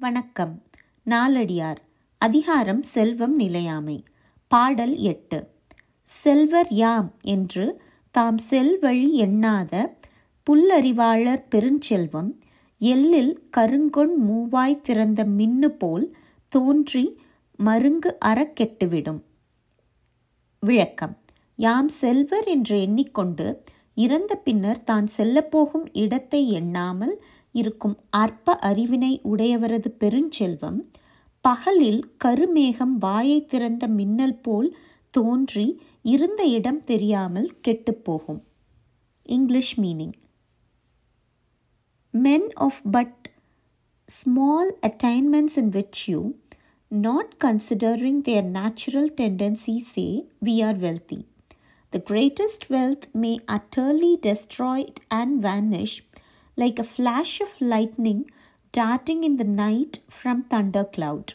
வணக்கம். நாலடியார் அதிகாரம் செல்வம் நிலையாமை. பாடல் எட்டு. செல்வர் யாம் என்று தாம் செல்வழி எண்ணாத புல்லறிவாளர் பெருஞ்செல்வம் எல்லில் கருங்கொண் மூவாய் திறந்த மின்னு போல் தோன்றி மருங்கு அறக்கெட்டுவிடும் விளக்கம். யாம் செல்வர் என்று எண்ணிக்கொண்டு இறந்த பின்னர் தான் செல்லப்போகும் இடத்தை எண்ணாமல் இருக்கும் அற்ப அறிவினை உடையவரது பெருஞ்செல்வம் பகலில் கருமேகம் வாயை திறந்த மின்னல் போல் தோன்றி இருந்த இடம் தெரியாமல் கெட்டுப்போகும் English meaning men of but small attainments in virtue, not considering their natural tendencies, say, We are wealthy. The greatest wealth may utterly destroy and vanish like a flash of lightning darting in the night from thundercloud.